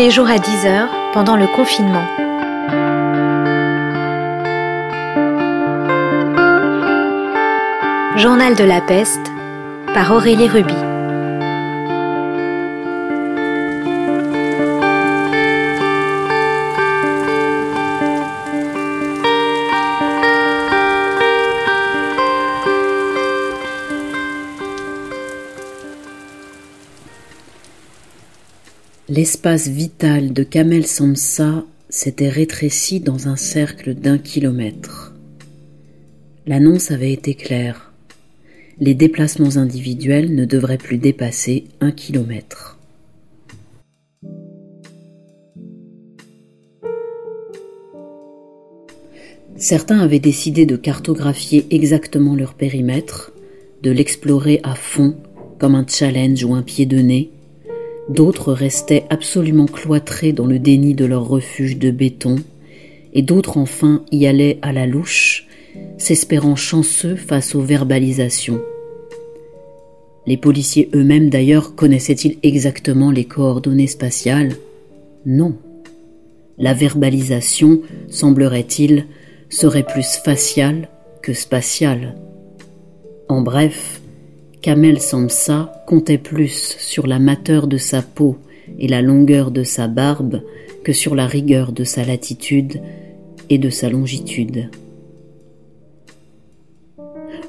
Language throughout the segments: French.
les jours à 10h pendant le confinement. Journal de la peste par Aurélie Ruby. L'espace vital de Kamel Samsa s'était rétréci dans un cercle d'un kilomètre. L'annonce avait été claire. Les déplacements individuels ne devraient plus dépasser un kilomètre. Certains avaient décidé de cartographier exactement leur périmètre, de l'explorer à fond comme un challenge ou un pied de nez, D'autres restaient absolument cloîtrés dans le déni de leur refuge de béton, et d'autres enfin y allaient à la louche, s'espérant chanceux face aux verbalisations. Les policiers eux-mêmes d'ailleurs connaissaient-ils exactement les coordonnées spatiales? Non. La verbalisation, semblerait-il, serait plus faciale que spatiale. En bref, Kamel Samsa comptait plus sur la mateur de sa peau et la longueur de sa barbe que sur la rigueur de sa latitude et de sa longitude.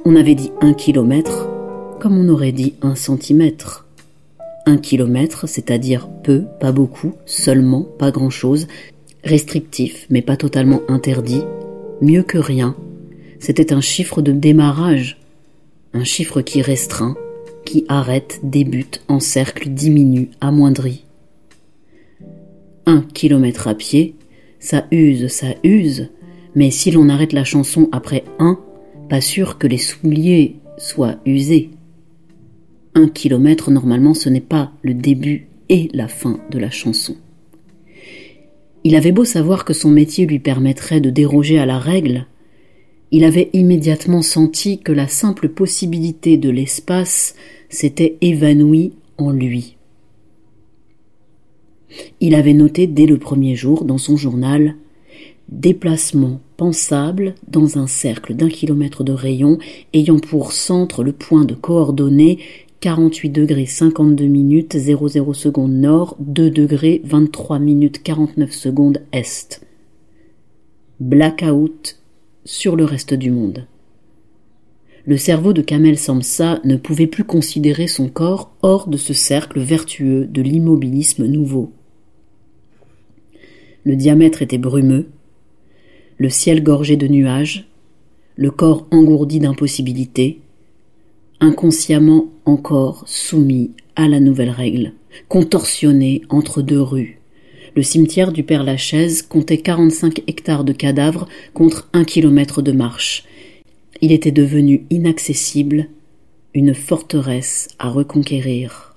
On avait dit un kilomètre comme on aurait dit un centimètre. Un kilomètre, c'est-à-dire peu, pas beaucoup, seulement, pas grand-chose, restrictif mais pas totalement interdit, mieux que rien. C'était un chiffre de démarrage un chiffre qui restreint, qui arrête, débute, encercle, diminue, amoindrit. Un kilomètre à pied, ça use, ça use, mais si l'on arrête la chanson après un, pas sûr que les souliers soient usés. Un kilomètre, normalement, ce n'est pas le début et la fin de la chanson. Il avait beau savoir que son métier lui permettrait de déroger à la règle, il avait immédiatement senti que la simple possibilité de l'espace s'était évanouie en lui. Il avait noté dès le premier jour dans son journal déplacement pensable dans un cercle d'un kilomètre de rayon ayant pour centre le point de coordonnées 48 degrés 52 minutes 00 secondes nord, 2 degrés 23 minutes 49 secondes est. Blackout sur le reste du monde. Le cerveau de Kamel Samsa ne pouvait plus considérer son corps hors de ce cercle vertueux de l'immobilisme nouveau. Le diamètre était brumeux, le ciel gorgé de nuages, le corps engourdi d'impossibilités, inconsciemment encore soumis à la nouvelle règle, contorsionné entre deux rues, le cimetière du Père Lachaise comptait 45 hectares de cadavres contre un kilomètre de marche. Il était devenu inaccessible, une forteresse à reconquérir.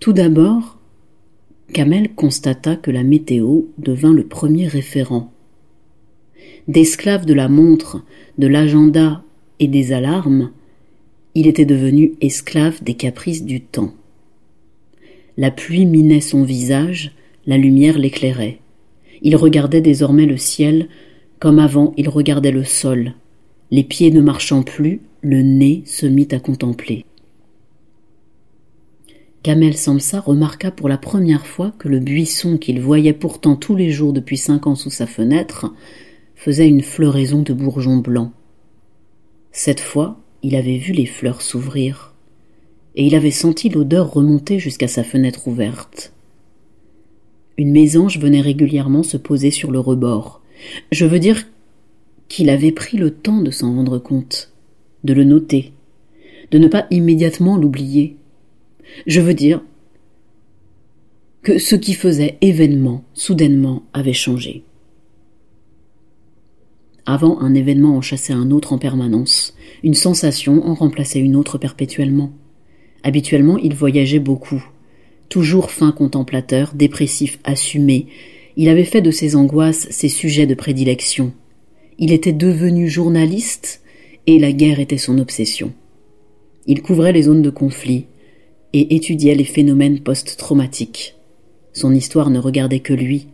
Tout d'abord, Kamel constata que la météo devint le premier référent. D'esclave de la montre, de l'agenda et des alarmes, il était devenu esclave des caprices du temps. La pluie minait son visage, la lumière l'éclairait. Il regardait désormais le ciel, comme avant il regardait le sol. Les pieds ne marchant plus, le nez se mit à contempler. Kamel Samsa remarqua pour la première fois que le buisson qu'il voyait pourtant tous les jours depuis cinq ans sous sa fenêtre faisait une floraison de bourgeons blancs. Cette fois, il avait vu les fleurs s'ouvrir et il avait senti l'odeur remonter jusqu'à sa fenêtre ouverte. Une mésange venait régulièrement se poser sur le rebord. Je veux dire qu'il avait pris le temps de s'en rendre compte, de le noter, de ne pas immédiatement l'oublier. Je veux dire que ce qui faisait événement soudainement avait changé. Avant, un événement en chassait un autre en permanence, une sensation en remplaçait une autre perpétuellement. Habituellement, il voyageait beaucoup. Toujours fin contemplateur, dépressif assumé, il avait fait de ses angoisses ses sujets de prédilection. Il était devenu journaliste et la guerre était son obsession. Il couvrait les zones de conflit et étudiait les phénomènes post-traumatiques. Son histoire ne regardait que lui,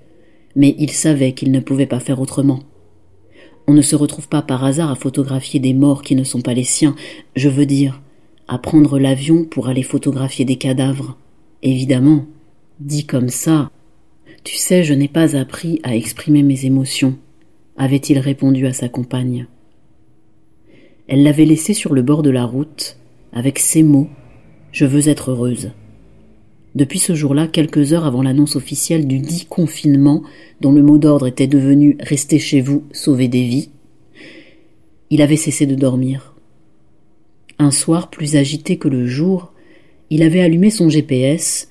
mais il savait qu'il ne pouvait pas faire autrement. On ne se retrouve pas par hasard à photographier des morts qui ne sont pas les siens, je veux dire, à prendre l'avion pour aller photographier des cadavres. Évidemment, dit comme ça. Tu sais, je n'ai pas appris à exprimer mes émotions, avait-il répondu à sa compagne. Elle l'avait laissé sur le bord de la route, avec ces mots Je veux être heureuse. Depuis ce jour-là, quelques heures avant l'annonce officielle du dit confinement, dont le mot d'ordre était devenu Restez chez vous, sauvez des vies, il avait cessé de dormir. Un soir, plus agité que le jour, il avait allumé son GPS,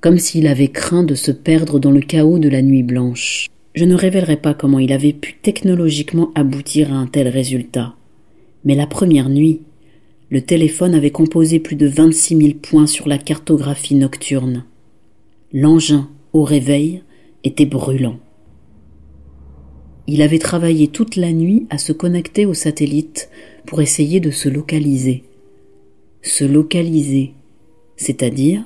comme s'il avait craint de se perdre dans le chaos de la nuit blanche. Je ne révélerai pas comment il avait pu technologiquement aboutir à un tel résultat. Mais la première nuit, le téléphone avait composé plus de vingt-six mille points sur la cartographie nocturne. L'engin, au réveil, était brûlant. Il avait travaillé toute la nuit à se connecter au satellite pour essayer de se localiser. Se localiser, c'est-à-dire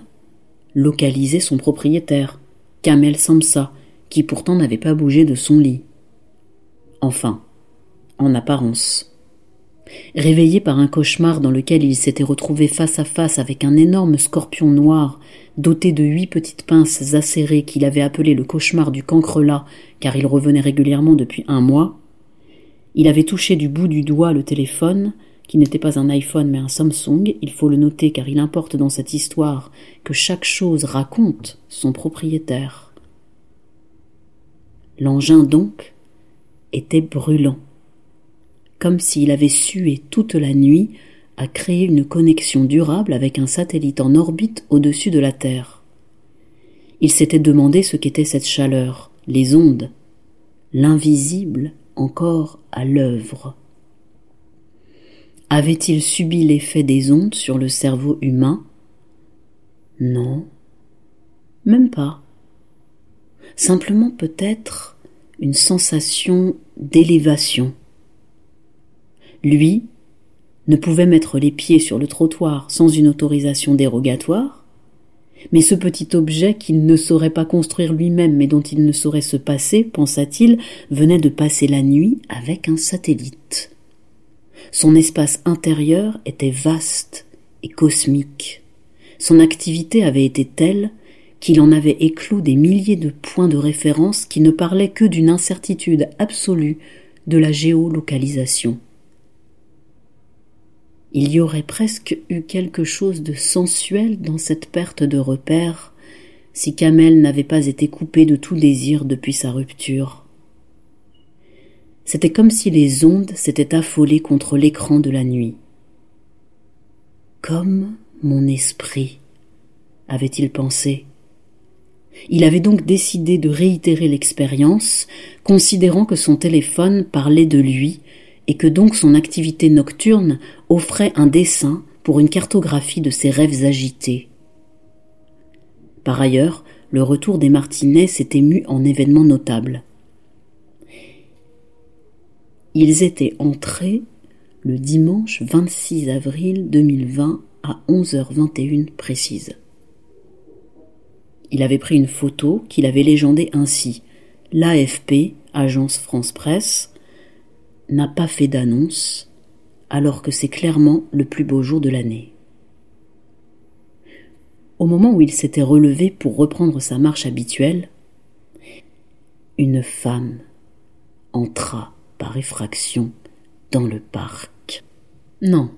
localiser son propriétaire, Kamel Samsa, qui pourtant n'avait pas bougé de son lit. Enfin, en apparence. Réveillé par un cauchemar dans lequel il s'était retrouvé face à face avec un énorme scorpion noir doté de huit petites pinces acérées qu'il avait appelé le cauchemar du cancrelat car il revenait régulièrement depuis un mois, il avait touché du bout du doigt le téléphone, qui n'était pas un iPhone mais un Samsung, il faut le noter car il importe dans cette histoire que chaque chose raconte son propriétaire. L'engin donc était brûlant comme s'il avait sué toute la nuit à créer une connexion durable avec un satellite en orbite au-dessus de la Terre. Il s'était demandé ce qu'était cette chaleur, les ondes, l'invisible encore à l'œuvre. Avait-il subi l'effet des ondes sur le cerveau humain? Non, même pas. Simplement peut-être une sensation d'élévation lui, ne pouvait mettre les pieds sur le trottoir sans une autorisation dérogatoire, mais ce petit objet qu'il ne saurait pas construire lui-même mais dont il ne saurait se passer, pensa-t-il, venait de passer la nuit avec un satellite. Son espace intérieur était vaste et cosmique. Son activité avait été telle qu'il en avait éclos des milliers de points de référence qui ne parlaient que d'une incertitude absolue de la géolocalisation. Il y aurait presque eu quelque chose de sensuel dans cette perte de repère si Kamel n'avait pas été coupé de tout désir depuis sa rupture. C'était comme si les ondes s'étaient affolées contre l'écran de la nuit. Comme mon esprit, avait-il pensé. Il avait donc décidé de réitérer l'expérience, considérant que son téléphone parlait de lui et que donc son activité nocturne offrait un dessin pour une cartographie de ses rêves agités. Par ailleurs, le retour des Martinets s'était mu en événement notable. Ils étaient entrés le dimanche 26 avril 2020 à 11h21 précise. Il avait pris une photo qu'il avait légendée ainsi L'AFP, Agence France Presse, n'a pas fait d'annonce alors que c'est clairement le plus beau jour de l'année. Au moment où il s'était relevé pour reprendre sa marche habituelle, une femme entra par effraction dans le parc. Non,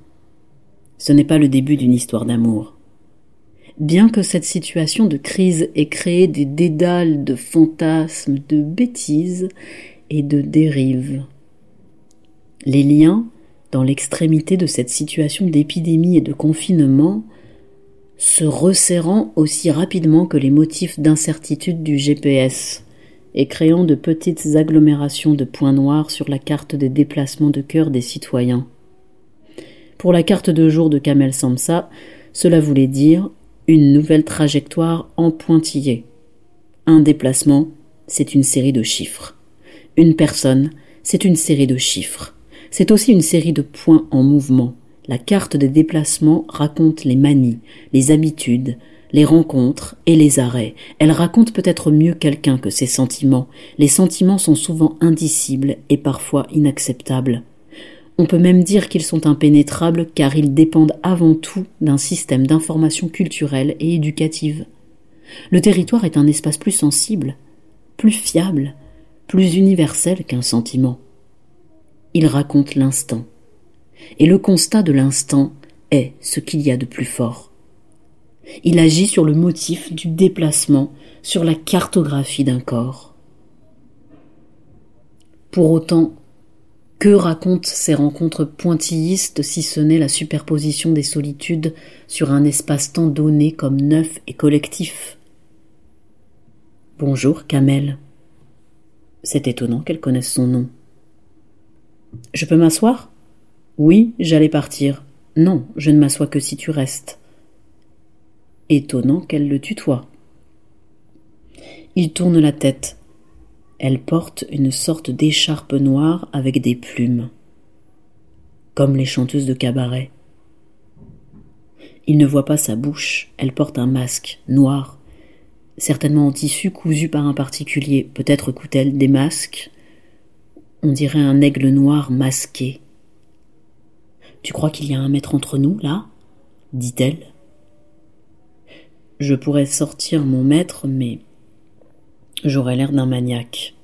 ce n'est pas le début d'une histoire d'amour. Bien que cette situation de crise ait créé des dédales de fantasmes, de bêtises et de dérives, les liens, dans l'extrémité de cette situation d'épidémie et de confinement, se resserrant aussi rapidement que les motifs d'incertitude du GPS, et créant de petites agglomérations de points noirs sur la carte des déplacements de cœur des citoyens. Pour la carte de jour de Kamel Samsa, cela voulait dire une nouvelle trajectoire en pointillé. Un déplacement, c'est une série de chiffres. Une personne, c'est une série de chiffres. C'est aussi une série de points en mouvement. La carte des déplacements raconte les manies, les habitudes, les rencontres et les arrêts. Elle raconte peut-être mieux quelqu'un que ses sentiments. Les sentiments sont souvent indicibles et parfois inacceptables. On peut même dire qu'ils sont impénétrables car ils dépendent avant tout d'un système d'information culturelle et éducative. Le territoire est un espace plus sensible, plus fiable, plus universel qu'un sentiment. Il raconte l'instant. Et le constat de l'instant est ce qu'il y a de plus fort. Il agit sur le motif du déplacement, sur la cartographie d'un corps. Pour autant, que racontent ces rencontres pointillistes si ce n'est la superposition des solitudes sur un espace-temps donné comme neuf et collectif? Bonjour, Kamel. C'est étonnant qu'elle connaisse son nom. Je peux m'asseoir? Oui, j'allais partir. Non, je ne m'assois que si tu restes. Étonnant qu'elle le tutoie. Il tourne la tête. Elle porte une sorte d'écharpe noire avec des plumes, comme les chanteuses de cabaret. Il ne voit pas sa bouche, elle porte un masque noir, certainement en tissu cousu par un particulier, peut-être coûte-t-elle des masques? On dirait un aigle noir masqué. Tu crois qu'il y a un mètre entre nous, là? dit-elle. Je pourrais sortir mon maître, mais J'aurais l'air d'un maniaque.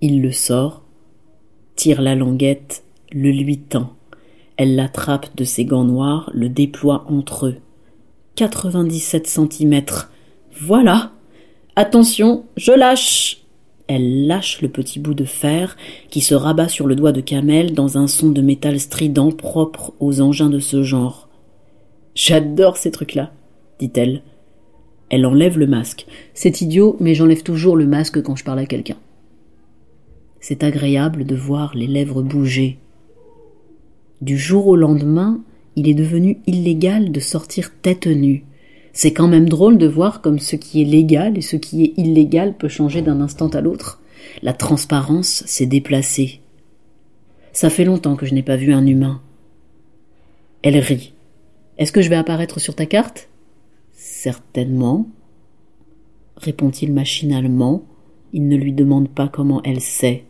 Il le sort, tire la languette, le lui tend. Elle l'attrape de ses gants noirs, le déploie entre eux. 97 centimètres. Voilà. Attention, je lâche. Elle lâche le petit bout de fer qui se rabat sur le doigt de Kamel dans un son de métal strident propre aux engins de ce genre. J'adore ces trucs-là, dit-elle. Elle enlève le masque. C'est idiot, mais j'enlève toujours le masque quand je parle à quelqu'un. C'est agréable de voir les lèvres bouger. Du jour au lendemain, il est devenu illégal de sortir tête nue. C'est quand même drôle de voir comme ce qui est légal et ce qui est illégal peut changer d'un instant à l'autre. La transparence s'est déplacée. Ça fait longtemps que je n'ai pas vu un humain. Elle rit. Est-ce que je vais apparaître sur ta carte? Certainement, répond-il machinalement. Il ne lui demande pas comment elle sait.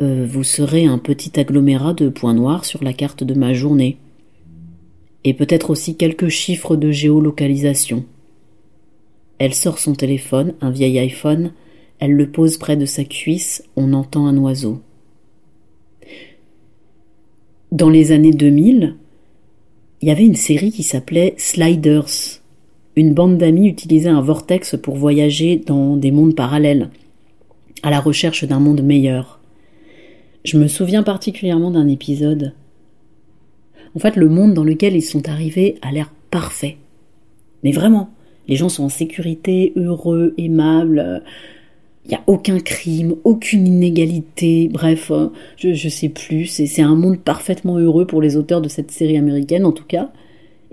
Euh, vous serez un petit agglomérat de points noirs sur la carte de ma journée. Et peut-être aussi quelques chiffres de géolocalisation. Elle sort son téléphone, un vieil iPhone, elle le pose près de sa cuisse, on entend un oiseau. Dans les années 2000, il y avait une série qui s'appelait Sliders. Une bande d'amis utilisait un vortex pour voyager dans des mondes parallèles, à la recherche d'un monde meilleur. Je me souviens particulièrement d'un épisode. En fait, le monde dans lequel ils sont arrivés a l'air parfait. Mais vraiment, les gens sont en sécurité, heureux, aimables, il n'y a aucun crime, aucune inégalité, bref, euh, je, ne sais plus, c'est un monde parfaitement heureux pour les auteurs de cette série américaine en tout cas.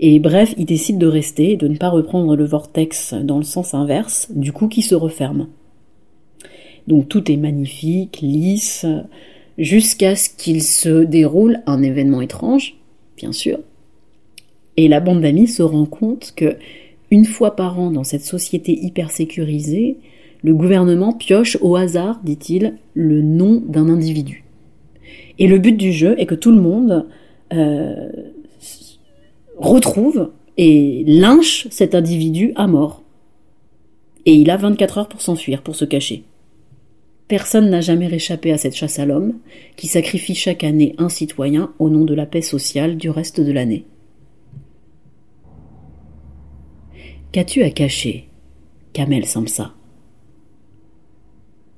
Et bref, ils décident de rester et de ne pas reprendre le vortex dans le sens inverse, du coup qui se referme. Donc tout est magnifique, lisse, jusqu'à ce qu'il se déroule un événement étrange, bien sûr. Et la bande d'amis se rend compte que une fois par an dans cette société hyper sécurisée, le gouvernement pioche au hasard, dit-il, le nom d'un individu. Et le but du jeu est que tout le monde euh, retrouve et lynche cet individu à mort. Et il a 24 heures pour s'enfuir, pour se cacher. Personne n'a jamais réchappé à cette chasse à l'homme, qui sacrifie chaque année un citoyen au nom de la paix sociale du reste de l'année. Qu'as-tu à cacher Kamel Samsa?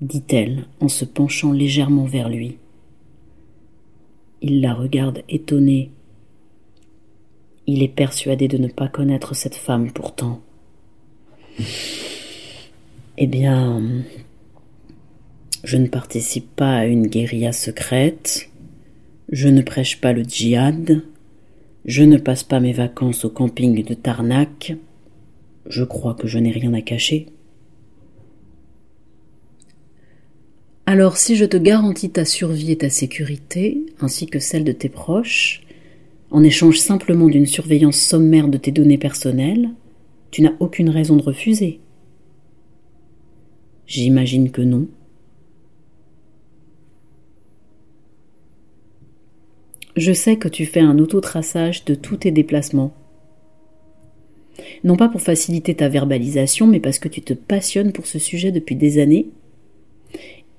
dit-elle en se penchant légèrement vers lui. Il la regarde étonné. Il est persuadé de ne pas connaître cette femme pourtant. Eh bien, je ne participe pas à une guérilla secrète, je ne prêche pas le djihad, je ne passe pas mes vacances au camping de Tarnac, je crois que je n'ai rien à cacher. Alors si je te garantis ta survie et ta sécurité, ainsi que celle de tes proches, en échange simplement d'une surveillance sommaire de tes données personnelles, tu n'as aucune raison de refuser. J'imagine que non. Je sais que tu fais un autotraçage de tous tes déplacements. Non pas pour faciliter ta verbalisation, mais parce que tu te passionnes pour ce sujet depuis des années.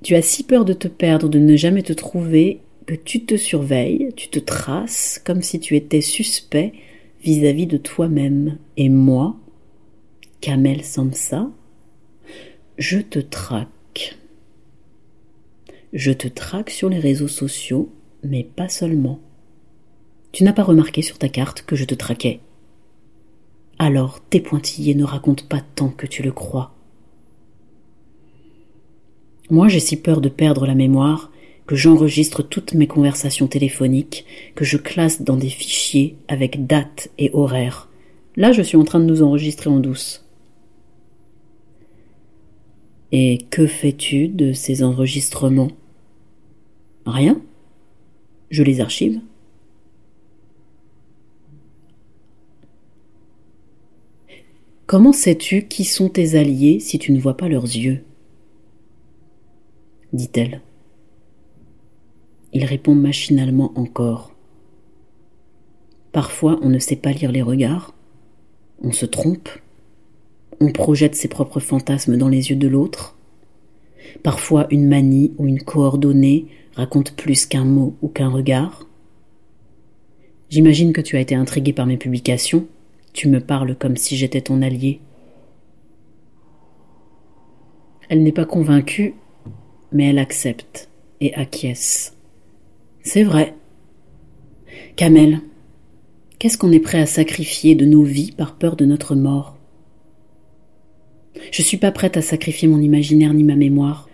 Tu as si peur de te perdre, de ne jamais te trouver, que tu te surveilles, tu te traces comme si tu étais suspect vis-à-vis de toi-même. Et moi, Kamel Samsa, je te traque. Je te traque sur les réseaux sociaux, mais pas seulement. Tu n'as pas remarqué sur ta carte que je te traquais. Alors tes pointillés ne racontent pas tant que tu le crois. Moi j'ai si peur de perdre la mémoire que j'enregistre toutes mes conversations téléphoniques, que je classe dans des fichiers avec date et horaire. Là, je suis en train de nous enregistrer en douce. Et que fais-tu de ces enregistrements? Rien. Je les archive. Comment sais-tu qui sont tes alliés si tu ne vois pas leurs yeux? dit-elle. Il répond machinalement encore. Parfois on ne sait pas lire les regards, on se trompe, on projette ses propres fantasmes dans les yeux de l'autre. Parfois une manie ou une coordonnée raconte plus qu'un mot ou qu'un regard. J'imagine que tu as été intrigué par mes publications, tu me parles comme si j'étais ton allié. Elle n'est pas convaincue, mais elle accepte et acquiesce. C'est vrai. Kamel, qu'est-ce qu'on est prêt à sacrifier de nos vies par peur de notre mort? Je suis pas prête à sacrifier mon imaginaire ni ma mémoire.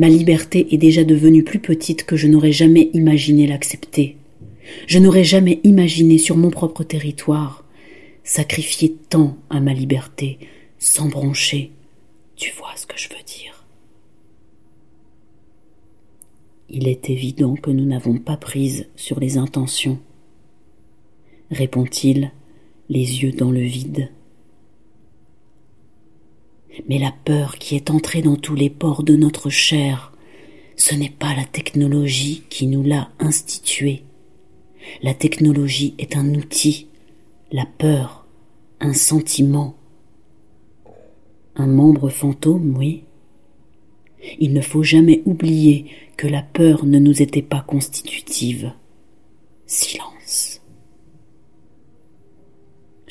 Ma liberté est déjà devenue plus petite que je n'aurais jamais imaginé l'accepter. Je n'aurais jamais imaginé sur mon propre territoire sacrifier tant à ma liberté, sans broncher. Tu vois ce que je veux dire? Il est évident que nous n'avons pas prise sur les intentions, répond-il, les yeux dans le vide. Mais la peur qui est entrée dans tous les pores de notre chair, ce n'est pas la technologie qui nous l'a instituée. La technologie est un outil, la peur, un sentiment. Un membre fantôme, oui, il ne faut jamais oublier que la peur ne nous était pas constitutive. Silence.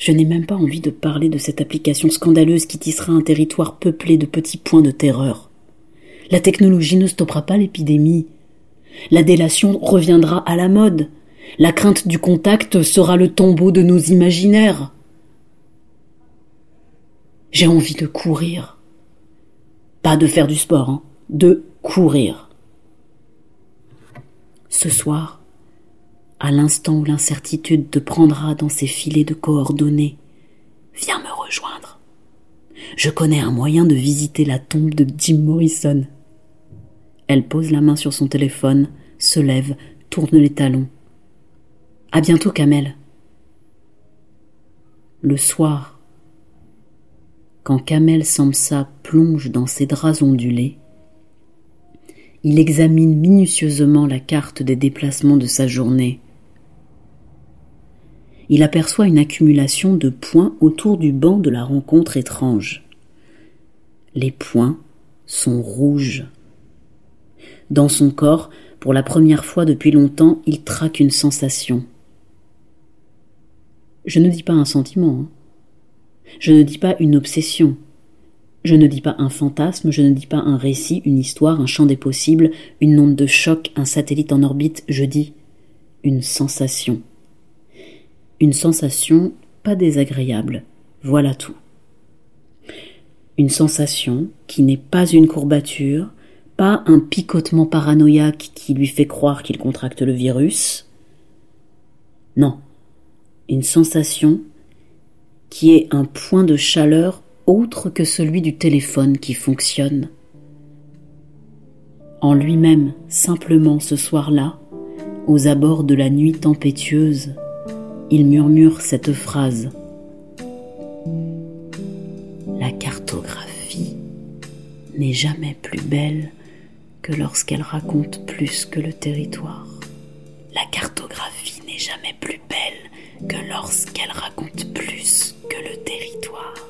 Je n'ai même pas envie de parler de cette application scandaleuse qui tissera un territoire peuplé de petits points de terreur. La technologie ne stoppera pas l'épidémie. La délation reviendra à la mode. La crainte du contact sera le tombeau de nos imaginaires. J'ai envie de courir pas de faire du sport, hein. de courir. Ce soir, à l'instant où l'incertitude te prendra dans ses filets de coordonnées, viens me rejoindre. Je connais un moyen de visiter la tombe de Jim Morrison. Elle pose la main sur son téléphone, se lève, tourne les talons. À bientôt, Kamel. Le soir, quand Kamel Samsa plonge dans ses draps ondulés, il examine minutieusement la carte des déplacements de sa journée. Il aperçoit une accumulation de points autour du banc de la rencontre étrange. Les points sont rouges. Dans son corps, pour la première fois depuis longtemps, il traque une sensation. Je ne dis pas un sentiment. Hein. Je ne dis pas une obsession. Je ne dis pas un fantasme, je ne dis pas un récit, une histoire, un champ des possibles, une onde de choc, un satellite en orbite, je dis une sensation. Une sensation pas désagréable, voilà tout. Une sensation qui n'est pas une courbature, pas un picotement paranoïaque qui lui fait croire qu'il contracte le virus. Non, une sensation qui est un point de chaleur autre que celui du téléphone qui fonctionne. En lui-même, simplement ce soir-là, aux abords de la nuit tempétueuse, il murmure cette phrase. La cartographie n'est jamais plus belle que lorsqu'elle raconte plus que le territoire. La cartographie n'est jamais plus belle que lorsqu'elle raconte plus que le territoire.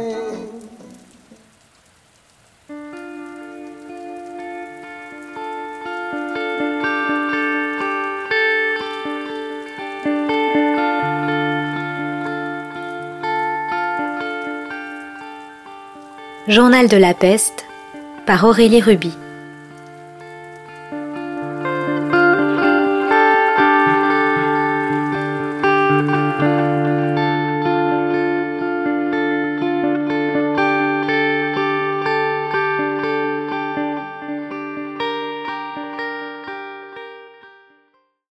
Journal de la peste par Aurélie Ruby.